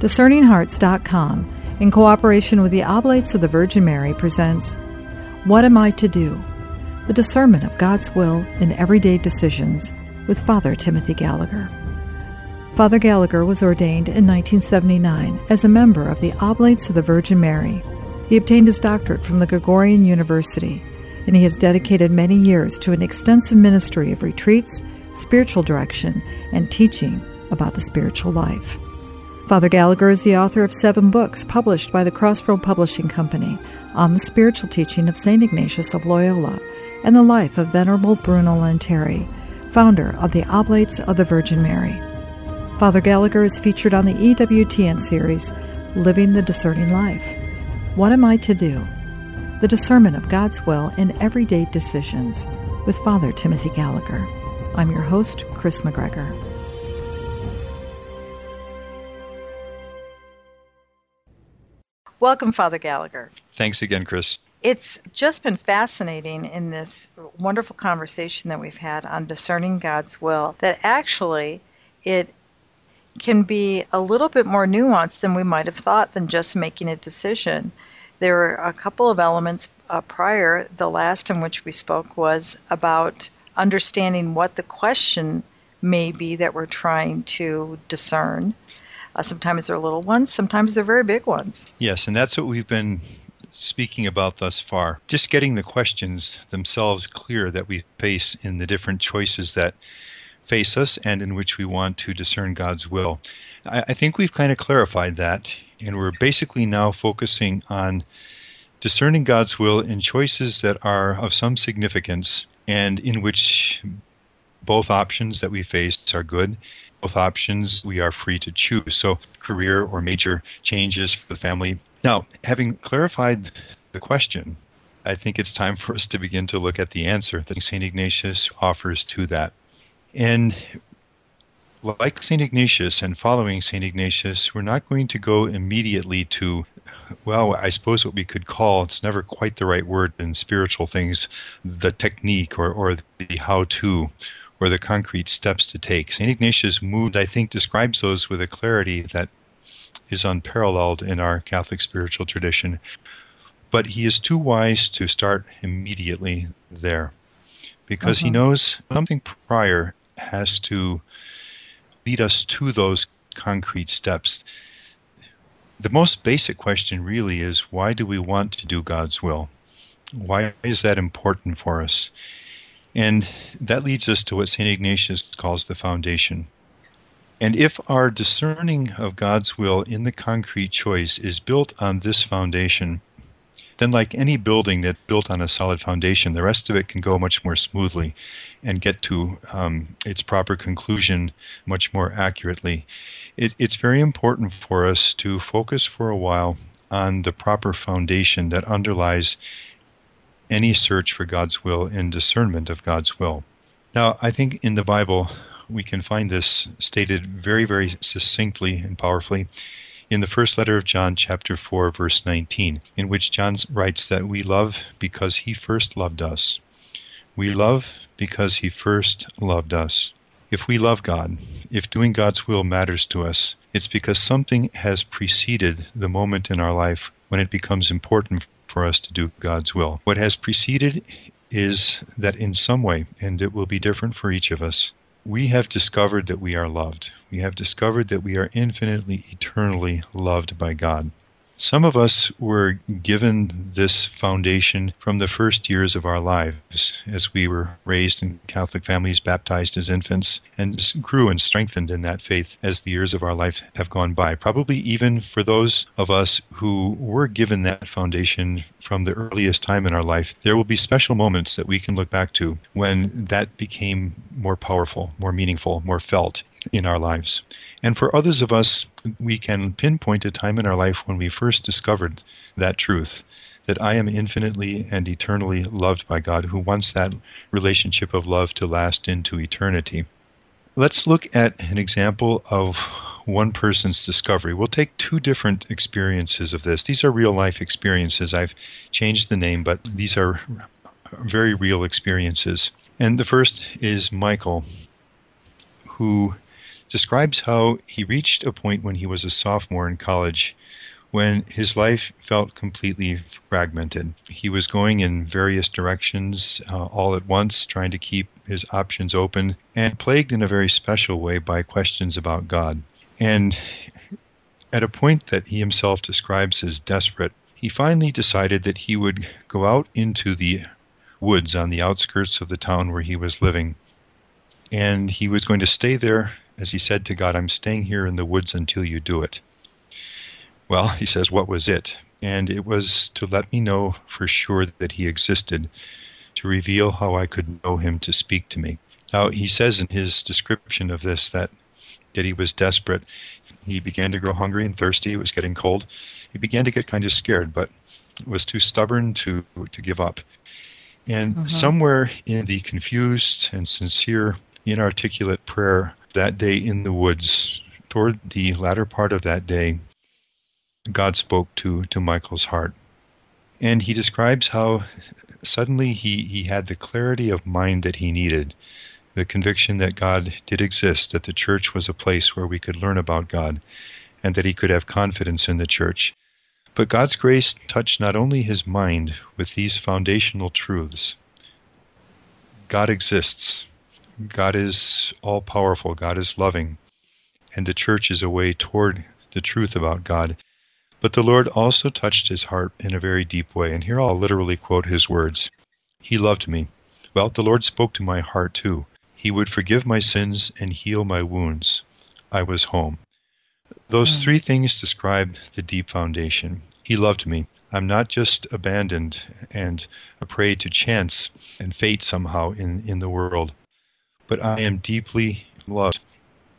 DiscerningHearts.com, in cooperation with the Oblates of the Virgin Mary, presents What Am I to Do? The Discernment of God's Will in Everyday Decisions with Father Timothy Gallagher. Father Gallagher was ordained in 1979 as a member of the Oblates of the Virgin Mary. He obtained his doctorate from the Gregorian University, and he has dedicated many years to an extensive ministry of retreats, spiritual direction, and teaching about the spiritual life. Father Gallagher is the author of seven books published by the Crossroad Publishing Company on the spiritual teaching of St. Ignatius of Loyola and the life of Venerable Bruno Lanteri, founder of the Oblates of the Virgin Mary. Father Gallagher is featured on the EWTN series Living the Discerning Life. What am I to do? The discernment of God's will in everyday decisions with Father Timothy Gallagher. I'm your host, Chris McGregor. Welcome, Father Gallagher. Thanks again, Chris. It's just been fascinating in this wonderful conversation that we've had on discerning God's will that actually it can be a little bit more nuanced than we might have thought than just making a decision. There were a couple of elements uh, prior. The last in which we spoke was about understanding what the question may be that we're trying to discern. Uh, sometimes they're little ones, sometimes they're very big ones. Yes, and that's what we've been speaking about thus far. Just getting the questions themselves clear that we face in the different choices that face us and in which we want to discern God's will. I, I think we've kind of clarified that, and we're basically now focusing on discerning God's will in choices that are of some significance and in which both options that we face are good both options we are free to choose. So, career or major changes for the family. Now, having clarified the question, I think it's time for us to begin to look at the answer that St. Ignatius offers to that. And like St. Ignatius and following St. Ignatius, we're not going to go immediately to, well, I suppose what we could call, it's never quite the right word in spiritual things, the technique or, or the how to or the concrete steps to take. St. Ignatius' mood, I think, describes those with a clarity that is unparalleled in our Catholic spiritual tradition. But he is too wise to start immediately there because he mm-hmm. knows something prior has to lead us to those concrete steps. The most basic question really is why do we want to do God's will? Why is that important for us? And that leads us to what St. Ignatius calls the foundation. And if our discerning of God's will in the concrete choice is built on this foundation, then, like any building that's built on a solid foundation, the rest of it can go much more smoothly and get to um, its proper conclusion much more accurately. It, it's very important for us to focus for a while on the proper foundation that underlies any search for God's will and discernment of God's will. Now, I think in the Bible we can find this stated very, very succinctly and powerfully in the first letter of John, chapter 4, verse 19, in which John writes that we love because he first loved us. We love because he first loved us. If we love God, if doing God's will matters to us, it's because something has preceded the moment in our life when it becomes important for us to do God's will. What has preceded is that in some way, and it will be different for each of us, we have discovered that we are loved. We have discovered that we are infinitely, eternally loved by God. Some of us were given this foundation from the first years of our lives as we were raised in Catholic families, baptized as infants, and grew and strengthened in that faith as the years of our life have gone by. Probably even for those of us who were given that foundation from the earliest time in our life, there will be special moments that we can look back to when that became more powerful, more meaningful, more felt in our lives. And for others of us, we can pinpoint a time in our life when we first discovered that truth that I am infinitely and eternally loved by God, who wants that relationship of love to last into eternity. Let's look at an example of one person's discovery. We'll take two different experiences of this. These are real life experiences. I've changed the name, but these are very real experiences. And the first is Michael, who describes how he reached a point when he was a sophomore in college when his life felt completely fragmented. He was going in various directions uh, all at once, trying to keep his options open, and plagued in a very special way by questions about God. And at a point that he himself describes as desperate, he finally decided that he would go out into the woods on the outskirts of the town where he was living. And he was going to stay there, as he said to God, I'm staying here in the woods until you do it. Well, he says, what was it? And it was to let me know for sure that he existed, to reveal how I could know him to speak to me. Now, he says in his description of this that, that he was desperate. He began to grow hungry and thirsty. It was getting cold. He began to get kind of scared, but was too stubborn to, to give up. And mm-hmm. somewhere in the confused and sincere, inarticulate prayer that day in the woods, toward the latter part of that day, God spoke to, to Michael's heart. And he describes how suddenly he, he had the clarity of mind that he needed, the conviction that God did exist, that the church was a place where we could learn about God, and that he could have confidence in the church. But God's grace touched not only his mind with these foundational truths God exists, God is all powerful, God is loving, and the church is a way toward the truth about God. But the Lord also touched his heart in a very deep way, and here I'll literally quote his words He loved me. Well, the Lord spoke to my heart too. He would forgive my sins and heal my wounds. I was home. Those mm. three things describe the deep foundation. He loved me. I'm not just abandoned and a prey to chance and fate somehow in, in the world, but I am deeply loved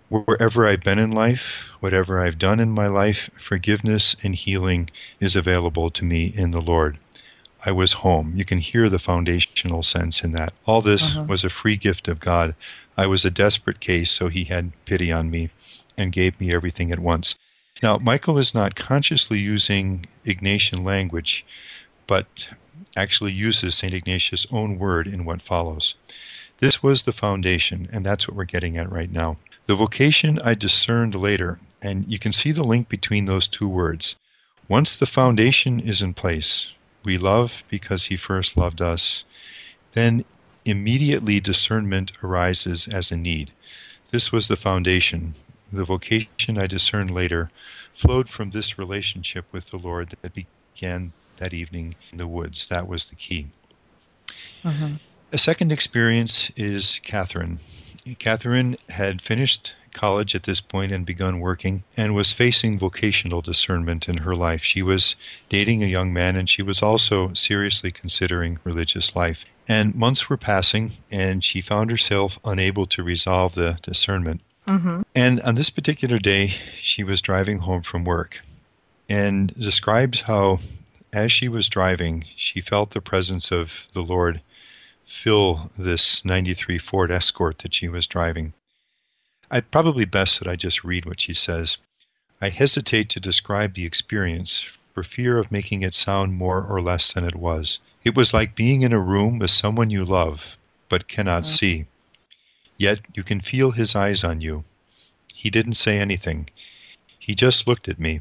wherever I've been in life, whatever I've done in my life, forgiveness and healing is available to me in the Lord. I was home. You can hear the foundational sense in that. All this uh-huh. was a free gift of God. I was a desperate case, so he had pity on me and gave me everything at once. Now, Michael is not consciously using Ignatian language, but actually uses St. Ignatius' own word in what follows. This was the foundation, and that's what we're getting at right now. The vocation I discerned later, and you can see the link between those two words. Once the foundation is in place, we love because he first loved us, then immediately discernment arises as a need. This was the foundation. The vocation I discerned later flowed from this relationship with the Lord that began that evening in the woods. That was the key. Mm-hmm. A second experience is Catherine. Catherine had finished college at this point and begun working and was facing vocational discernment in her life. She was dating a young man and she was also seriously considering religious life. And months were passing and she found herself unable to resolve the discernment. Mm-hmm. And on this particular day, she was driving home from work and describes how, as she was driving, she felt the presence of the Lord fill this 93 Ford Escort that she was driving. I'd probably best that I just read what she says. I hesitate to describe the experience for fear of making it sound more or less than it was. It was like being in a room with someone you love but cannot mm-hmm. see. Yet you can feel his eyes on you. He didn't say anything. He just looked at me.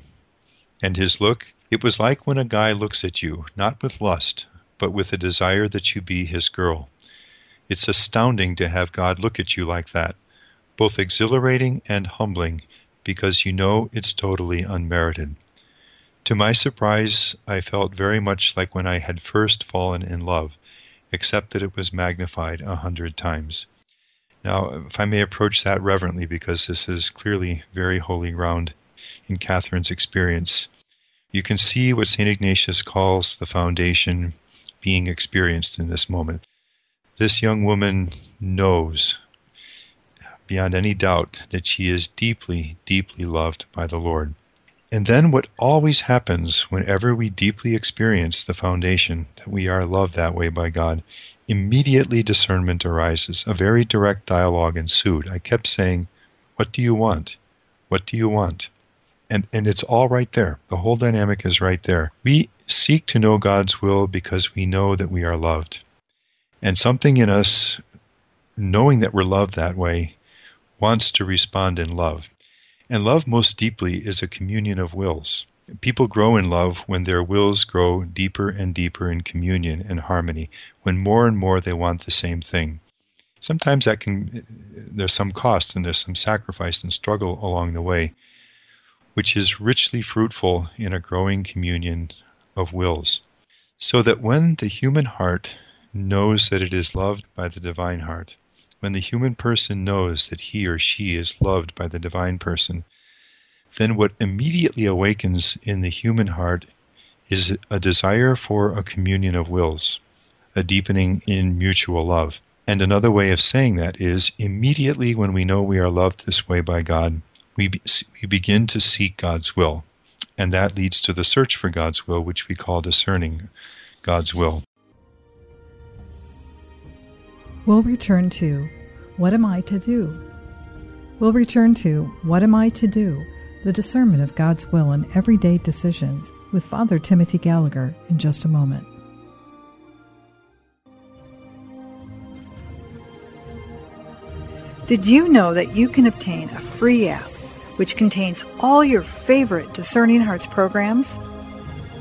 And his look, it was like when a guy looks at you, not with lust, but with a desire that you be his girl. It's astounding to have God look at you like that, both exhilarating and humbling, because you know it's totally unmerited. To my surprise, I felt very much like when I had first fallen in love, except that it was magnified a hundred times. Now, if I may approach that reverently, because this is clearly very holy ground in Catherine's experience, you can see what St. Ignatius calls the foundation being experienced in this moment. This young woman knows beyond any doubt that she is deeply, deeply loved by the Lord. And then what always happens whenever we deeply experience the foundation that we are loved that way by God, immediately discernment arises. A very direct dialogue ensued. I kept saying, What do you want? What do you want? And, and it's all right there. The whole dynamic is right there. We seek to know God's will because we know that we are loved. And something in us, knowing that we're loved that way, wants to respond in love. And love, most deeply, is a communion of wills. People grow in love when their wills grow deeper and deeper in communion and harmony, when more and more they want the same thing. Sometimes that can, there's some cost and there's some sacrifice and struggle along the way, which is richly fruitful in a growing communion of wills. So that when the human heart knows that it is loved by the divine heart, when the human person knows that he or she is loved by the divine person, then what immediately awakens in the human heart is a desire for a communion of wills, a deepening in mutual love. And another way of saying that is immediately when we know we are loved this way by God, we, be, we begin to seek God's will. And that leads to the search for God's will, which we call discerning God's will. We'll return to What Am I to Do? We'll return to What Am I to Do? The discernment of God's will in everyday decisions with Father Timothy Gallagher in just a moment. Did you know that you can obtain a free app which contains all your favorite Discerning Hearts programs?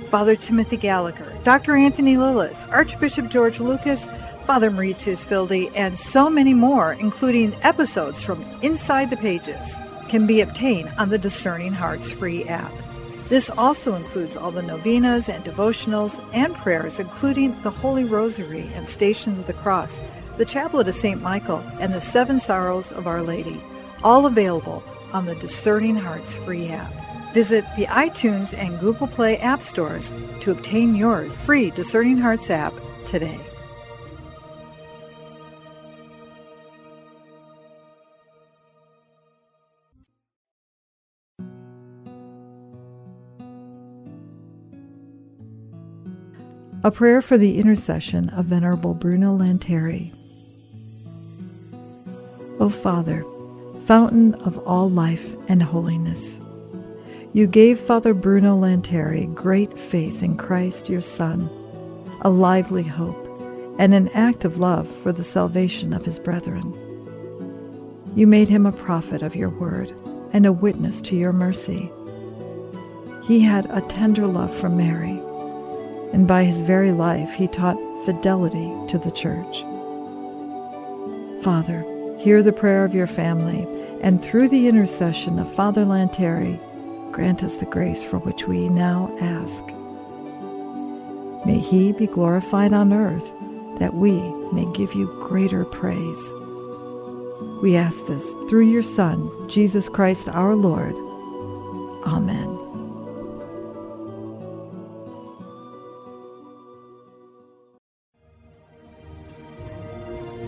Father Timothy Gallagher, Dr. Anthony Lilles, Archbishop George Lucas, Father Maurizio Fildi, and so many more, including episodes from Inside the Pages, can be obtained on the Discerning Hearts free app. This also includes all the novenas and devotionals and prayers, including the Holy Rosary and Stations of the Cross, the Chaplet of St. Michael, and the Seven Sorrows of Our Lady, all available on the Discerning Hearts free app. Visit the iTunes and Google Play app stores to obtain your free Discerning Hearts app today. A prayer for the intercession of Venerable Bruno Lanteri. O Father, fountain of all life and holiness, you gave Father Bruno Lanteri great faith in Christ your Son, a lively hope, and an act of love for the salvation of his brethren. You made him a prophet of your word and a witness to your mercy. He had a tender love for Mary and by his very life he taught fidelity to the Church. Father, hear the prayer of your family, and through the intercession of Father Lanteri, grant us the grace for which we now ask. May he be glorified on earth, that we may give you greater praise. We ask this through your Son, Jesus Christ our Lord. Amen.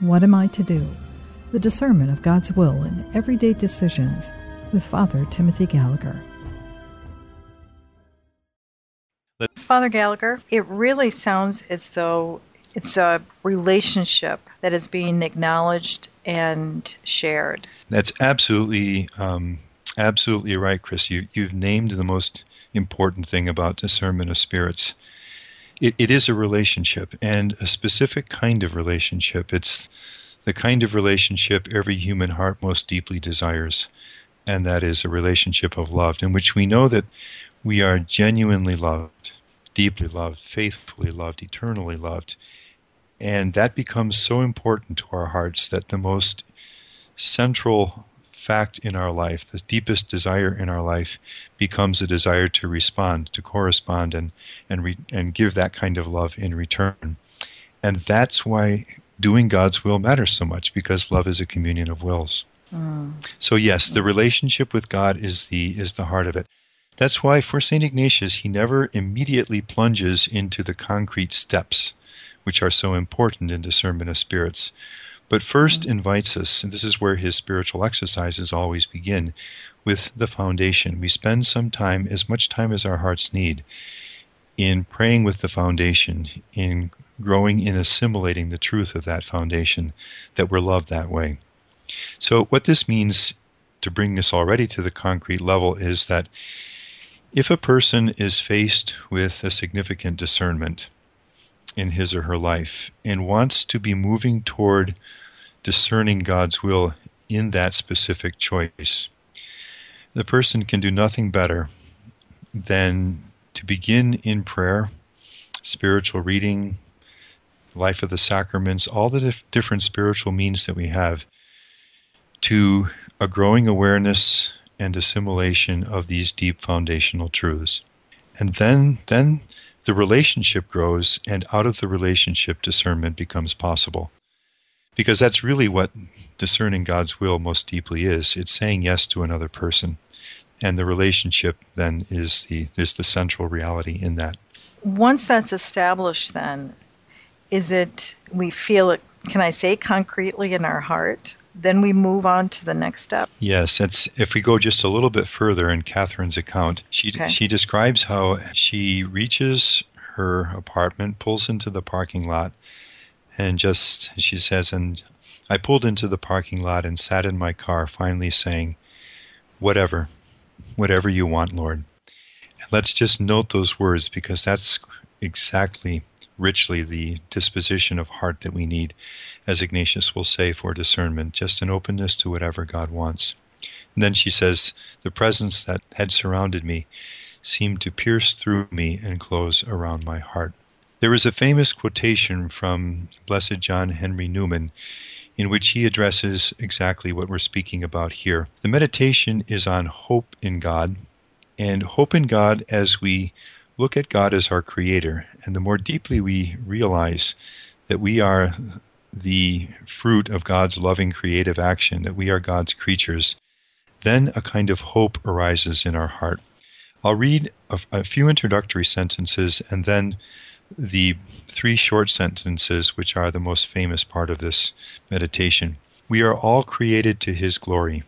what am I to do? The discernment of God's will in everyday decisions with Father Timothy Gallagher. Father Gallagher, it really sounds as though it's a relationship that is being acknowledged and shared. That's absolutely, um, absolutely right, Chris. You you've named the most important thing about discernment of spirits it, it is a relationship and a specific kind of relationship. It's the kind of relationship every human heart most deeply desires, and that is a relationship of love, in which we know that we are genuinely loved, deeply loved, faithfully loved, eternally loved. And that becomes so important to our hearts that the most central fact in our life, the deepest desire in our life, becomes a desire to respond, to correspond, and and re, and give that kind of love in return. And that's why doing God's will matters so much because love is a communion of wills. Mm. So yes, the relationship with God is the is the heart of it. That's why for St. Ignatius he never immediately plunges into the concrete steps which are so important in discernment of spirits but first mm. invites us, and this is where his spiritual exercises always begin, with the foundation. We spend some time, as much time as our hearts need, in praying with the foundation, in growing in assimilating the truth of that foundation, that we're loved that way. So, what this means to bring this already to the concrete level is that if a person is faced with a significant discernment in his or her life and wants to be moving toward discerning God's will in that specific choice. The person can do nothing better than to begin in prayer, spiritual reading, life of the sacraments, all the dif- different spiritual means that we have to a growing awareness and assimilation of these deep foundational truths. And then then the relationship grows and out of the relationship discernment becomes possible because that's really what discerning God's will most deeply is. It's saying yes to another person, and the relationship then is the is the central reality in that. Once that's established, then is it we feel it? Can I say concretely in our heart? Then we move on to the next step. Yes, it's if we go just a little bit further in Catherine's account, she okay. she describes how she reaches her apartment, pulls into the parking lot, and just, she says, and I pulled into the parking lot and sat in my car, finally saying, Whatever, whatever you want, Lord. And let's just note those words because that's exactly richly the disposition of heart that we need, as Ignatius will say, for discernment, just an openness to whatever God wants. And then she says, The presence that had surrounded me seemed to pierce through me and close around my heart. There is a famous quotation from Blessed John Henry Newman in which he addresses exactly what we're speaking about here. The meditation is on hope in God, and hope in God as we look at God as our creator, and the more deeply we realize that we are the fruit of God's loving creative action, that we are God's creatures, then a kind of hope arises in our heart. I'll read a, a few introductory sentences and then the three short sentences, which are the most famous part of this meditation. We are all created to His glory.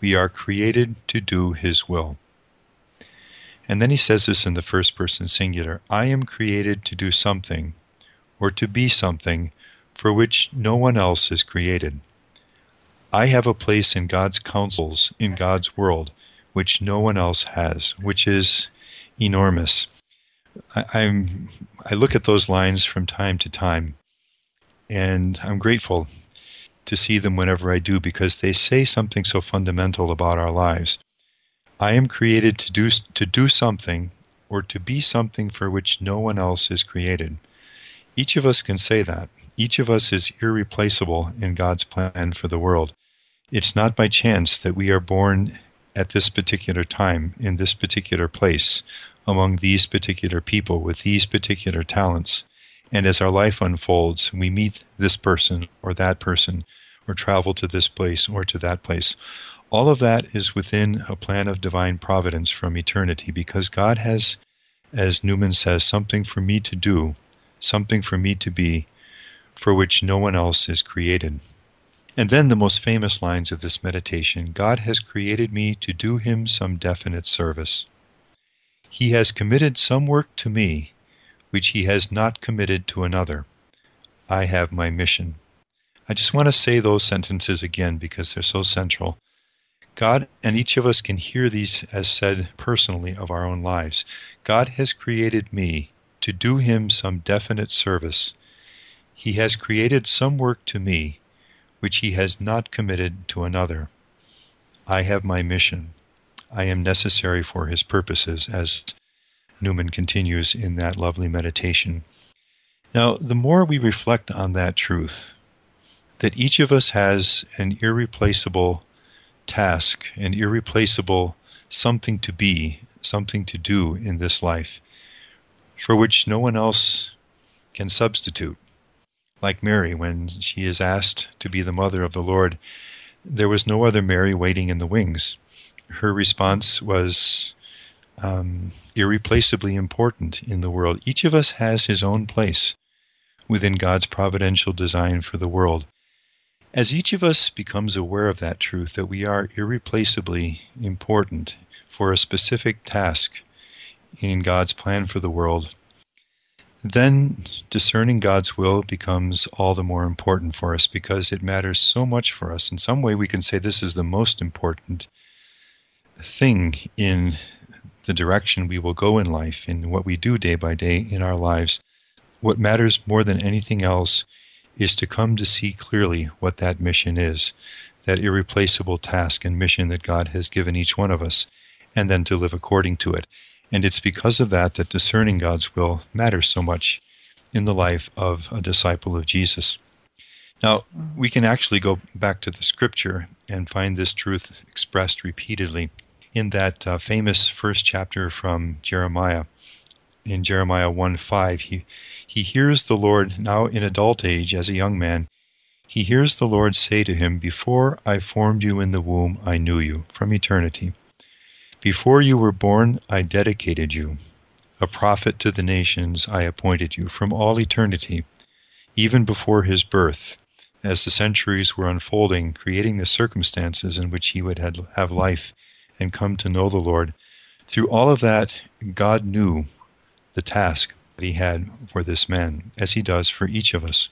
We are created to do His will. And then he says this in the first person singular I am created to do something, or to be something, for which no one else is created. I have a place in God's counsels, in God's world, which no one else has, which is enormous. I, am I look at those lines from time to time, and I'm grateful to see them whenever I do because they say something so fundamental about our lives. I am created to do to do something or to be something for which no one else is created. Each of us can say that. Each of us is irreplaceable in God's plan for the world. It's not by chance that we are born at this particular time in this particular place among these particular people with these particular talents. And as our life unfolds, we meet this person or that person, or travel to this place or to that place. All of that is within a plan of divine providence from eternity because God has, as Newman says, something for me to do, something for me to be, for which no one else is created. And then the most famous lines of this meditation God has created me to do him some definite service. He has committed some work to me which he has not committed to another. I have my mission. I just want to say those sentences again because they're so central. God and each of us can hear these as said personally of our own lives. God has created me to do him some definite service. He has created some work to me which he has not committed to another. I have my mission. I am necessary for his purposes, as Newman continues in that lovely meditation. Now, the more we reflect on that truth, that each of us has an irreplaceable task, an irreplaceable something to be, something to do in this life, for which no one else can substitute. Like Mary, when she is asked to be the mother of the Lord, there was no other Mary waiting in the wings. Her response was um, irreplaceably important in the world. Each of us has his own place within God's providential design for the world. As each of us becomes aware of that truth, that we are irreplaceably important for a specific task in God's plan for the world, then discerning God's will becomes all the more important for us because it matters so much for us. In some way, we can say this is the most important thing in the direction we will go in life, in what we do day by day in our lives. What matters more than anything else is to come to see clearly what that mission is, that irreplaceable task and mission that God has given each one of us, and then to live according to it. And it's because of that that discerning God's will matters so much in the life of a disciple of Jesus. Now, we can actually go back to the scripture and find this truth expressed repeatedly in that uh, famous first chapter from Jeremiah. In Jeremiah 1 5, he, he hears the Lord, now in adult age as a young man, he hears the Lord say to him, Before I formed you in the womb, I knew you from eternity. Before you were born, I dedicated you. A prophet to the nations, I appointed you from all eternity, even before his birth, as the centuries were unfolding, creating the circumstances in which he would have life and come to know the Lord. Through all of that, God knew the task that he had for this man, as he does for each of us.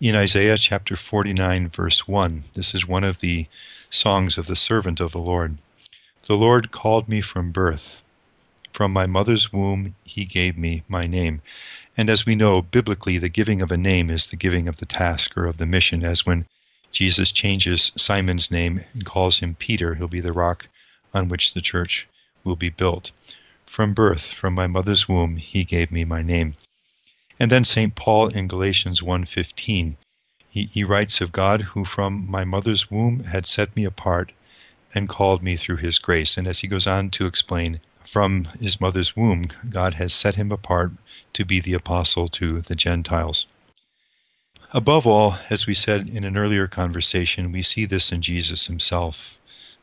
In Isaiah chapter 49, verse 1, this is one of the songs of the servant of the Lord. The Lord called me from birth. From my mother's womb, he gave me my name. And as we know, biblically, the giving of a name is the giving of the task or of the mission, as when Jesus changes Simon's name and calls him Peter, he'll be the rock on which the church will be built. From birth, from my mother's womb, he gave me my name. And then St. Paul in Galatians 1.15, he, he writes of God who from my mother's womb had set me apart and called me through his grace. And as he goes on to explain, from his mother's womb, God has set him apart to be the apostle to the Gentiles. Above all, as we said in an earlier conversation, we see this in Jesus himself.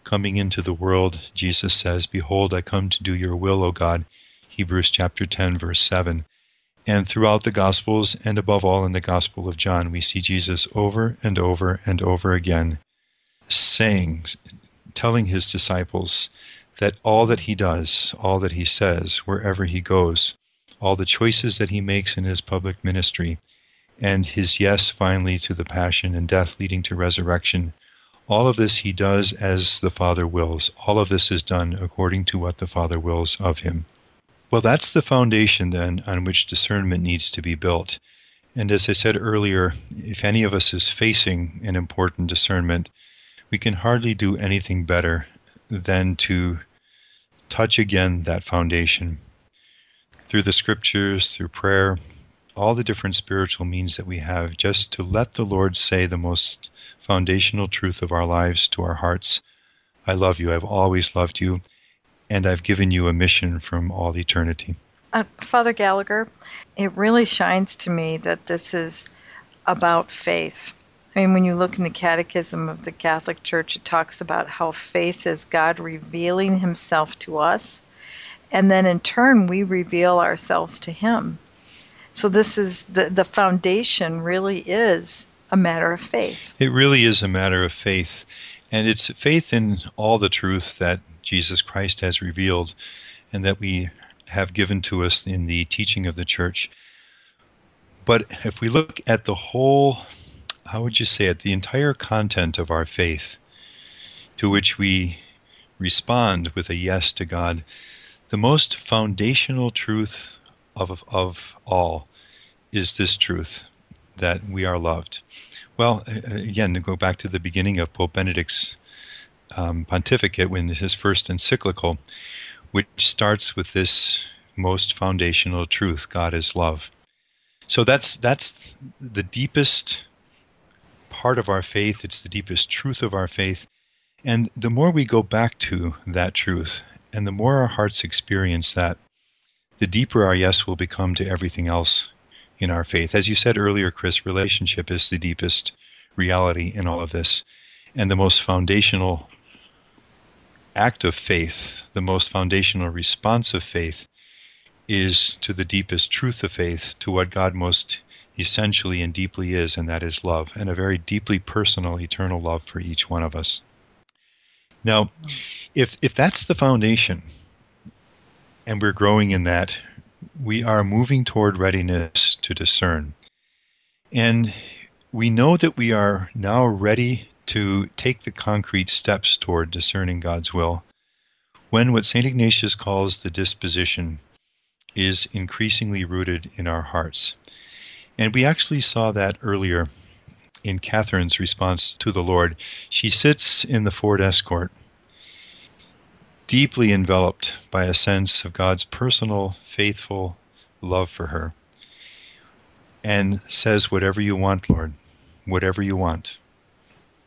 Coming into the world, Jesus says, Behold, I come to do your will, O God. Hebrews chapter 10, verse 7. And throughout the Gospels, and above all in the Gospel of John, we see Jesus over and over and over again saying, telling his disciples that all that he does, all that he says, wherever he goes, all the choices that he makes in his public ministry, and his yes finally to the passion and death leading to resurrection, all of this he does as the Father wills. All of this is done according to what the Father wills of him. Well, that's the foundation then on which discernment needs to be built. And as I said earlier, if any of us is facing an important discernment, we can hardly do anything better than to touch again that foundation through the scriptures, through prayer, all the different spiritual means that we have, just to let the Lord say the most foundational truth of our lives to our hearts. I love you. I've always loved you, and I've given you a mission from all eternity. Uh, Father Gallagher, it really shines to me that this is about faith. I mean, when you look in the Catechism of the Catholic Church, it talks about how faith is God revealing Himself to us, and then in turn we reveal ourselves to Him. So this is the the foundation. Really is a matter of faith. It really is a matter of faith, and it's faith in all the truth that Jesus Christ has revealed, and that we have given to us in the teaching of the Church. But if we look at the whole how would you say it, the entire content of our faith to which we respond with a yes to God, the most foundational truth of, of all is this truth that we are loved. Well, again, to go back to the beginning of Pope Benedict's um, pontificate, when his first encyclical, which starts with this most foundational truth: God is love. So that's that's the deepest part of our faith, it's the deepest truth of our faith, And the more we go back to that truth, and the more our hearts experience that, the deeper our yes will become to everything else in our faith. As you said earlier, Chris, relationship is the deepest reality in all of this. And the most foundational act of faith, the most foundational response of faith, is to the deepest truth of faith, to what God most essentially and deeply is, and that is love, and a very deeply personal, eternal love for each one of us. Now, if if that's the foundation, and we're growing in that, we are moving toward readiness to discern. And we know that we are now ready to take the concrete steps toward discerning God's will when what St. Ignatius calls the disposition is increasingly rooted in our hearts. And we actually saw that earlier in Catherine's response to the Lord. She sits in the Ford Escort deeply enveloped by a sense of God's personal, faithful love for her, and says, Whatever you want, Lord, whatever you want.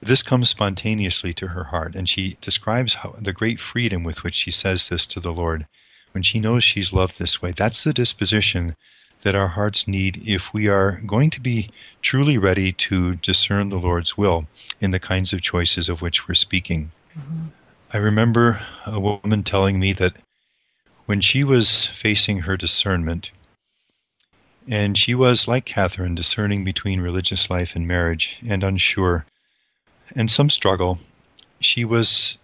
This comes spontaneously to her heart, and she describes how, the great freedom with which she says this to the Lord when she knows she's loved this way. That's the disposition that our hearts need if we are going to be truly ready to discern the Lord's will in the kinds of choices of which we're speaking. Mm-hmm. I remember a woman telling me that when she was facing her discernment, and she was, like Catherine, discerning between religious life and marriage and unsure, and some struggle, she was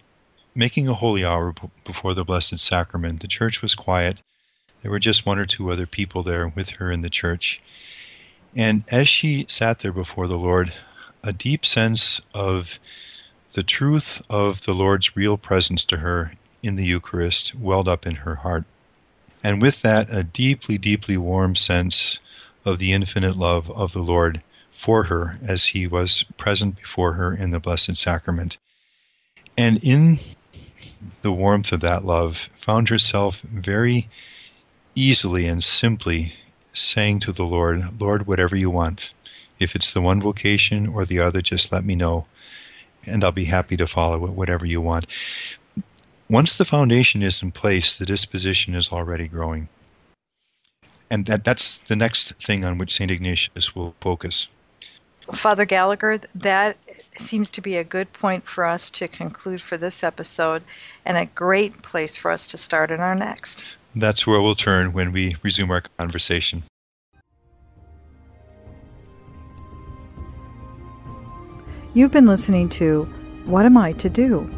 making a holy hour before the Blessed Sacrament. The church was quiet. There were just one or two other people there with her in the church. And as she sat there before the Lord, a deep sense of the truth of the Lord's real presence to her in the Eucharist welled up in her heart. And with that, a deeply, deeply warm sense of the infinite love of the Lord for her as he was present before her in the Blessed Sacrament. And in the warmth of that love, found herself very easily and simply saying to the Lord, Lord, whatever you want. If it's the one vocation or the other, just let me know and I'll be happy to follow it, whatever you want. Once the foundation is in place, the disposition is already growing. And that, that's the next thing on which St. Ignatius will focus. Father Gallagher, that seems to be a good point for us to conclude for this episode and a great place for us to start in our next. That's where we'll turn when we resume our conversation. You've been listening to What Am I to Do?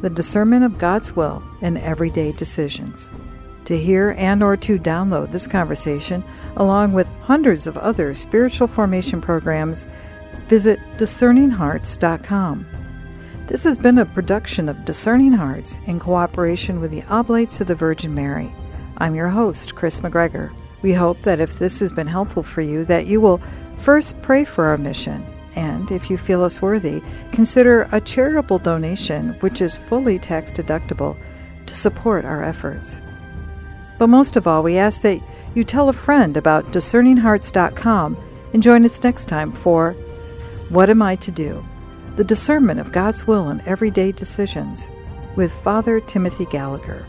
The discernment of God's will in everyday decisions. To hear and or to download this conversation along with hundreds of other spiritual formation programs, visit discerninghearts.com. This has been a production of Discerning Hearts in cooperation with the Oblates of the Virgin Mary. I'm your host, Chris McGregor. We hope that if this has been helpful for you, that you will first pray for our mission and, if you feel us worthy, consider a charitable donation, which is fully tax deductible, to support our efforts. But most of all, we ask that you tell a friend about discerninghearts.com and join us next time for What Am I to Do? The discernment of God's will in everyday decisions with Father Timothy Gallagher.